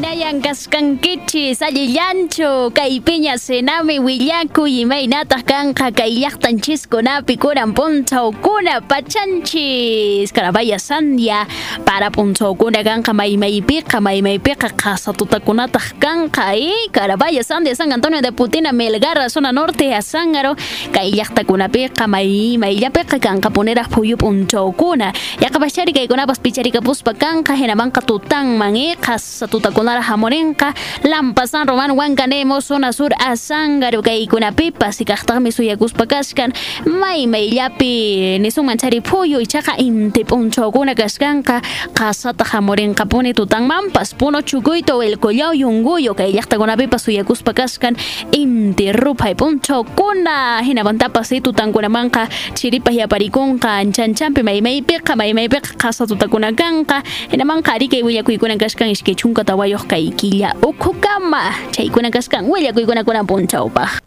Maynayan kaskankichis allillanchu kay piña senami willaku imaynataq kanqa kay llaqtanchiskunapi kunan punchawkuna pachanchis karabaya sandia para punchawkuna kanqa maymaypiqa maymaypiqa qasa tutakunataq kanqa y karabaya sandia San Antonio de Putina Melgar zona norte a Sangaro kay llaqtakunapiqa may mayllapiqa kanqa puneraq phuyu punchawkuna yaqapachari kaykunapas picharikapuspa kanqa hinamanqa tutanman y qasa tutakunara hamurinqa Lampa San Román Huancanemo zona sur Azángaro kaykunapipas kaqtaqmi suyakuspa kashkan may mayllapi nisunmanchari phuyu ichaqa inti p'unchawkuna kashkanqa qasata hamurinqapuni tutanmanpas puno chukuyto el collao yunguyo kay llaqtakunapipas suyakuspa kashkan inti ruphay p'unchawkuna hinamantapas tutankunamanqa chiripas yaparikunqa chanchanpi maymaypiqa maymaypiqa qasa tutakuna kanqa hinamanqa ari kay willakuykuna kashkan ishkay chunka yoh kay killa uku kama chaykunakaskan willakuykunakunapunchawpaj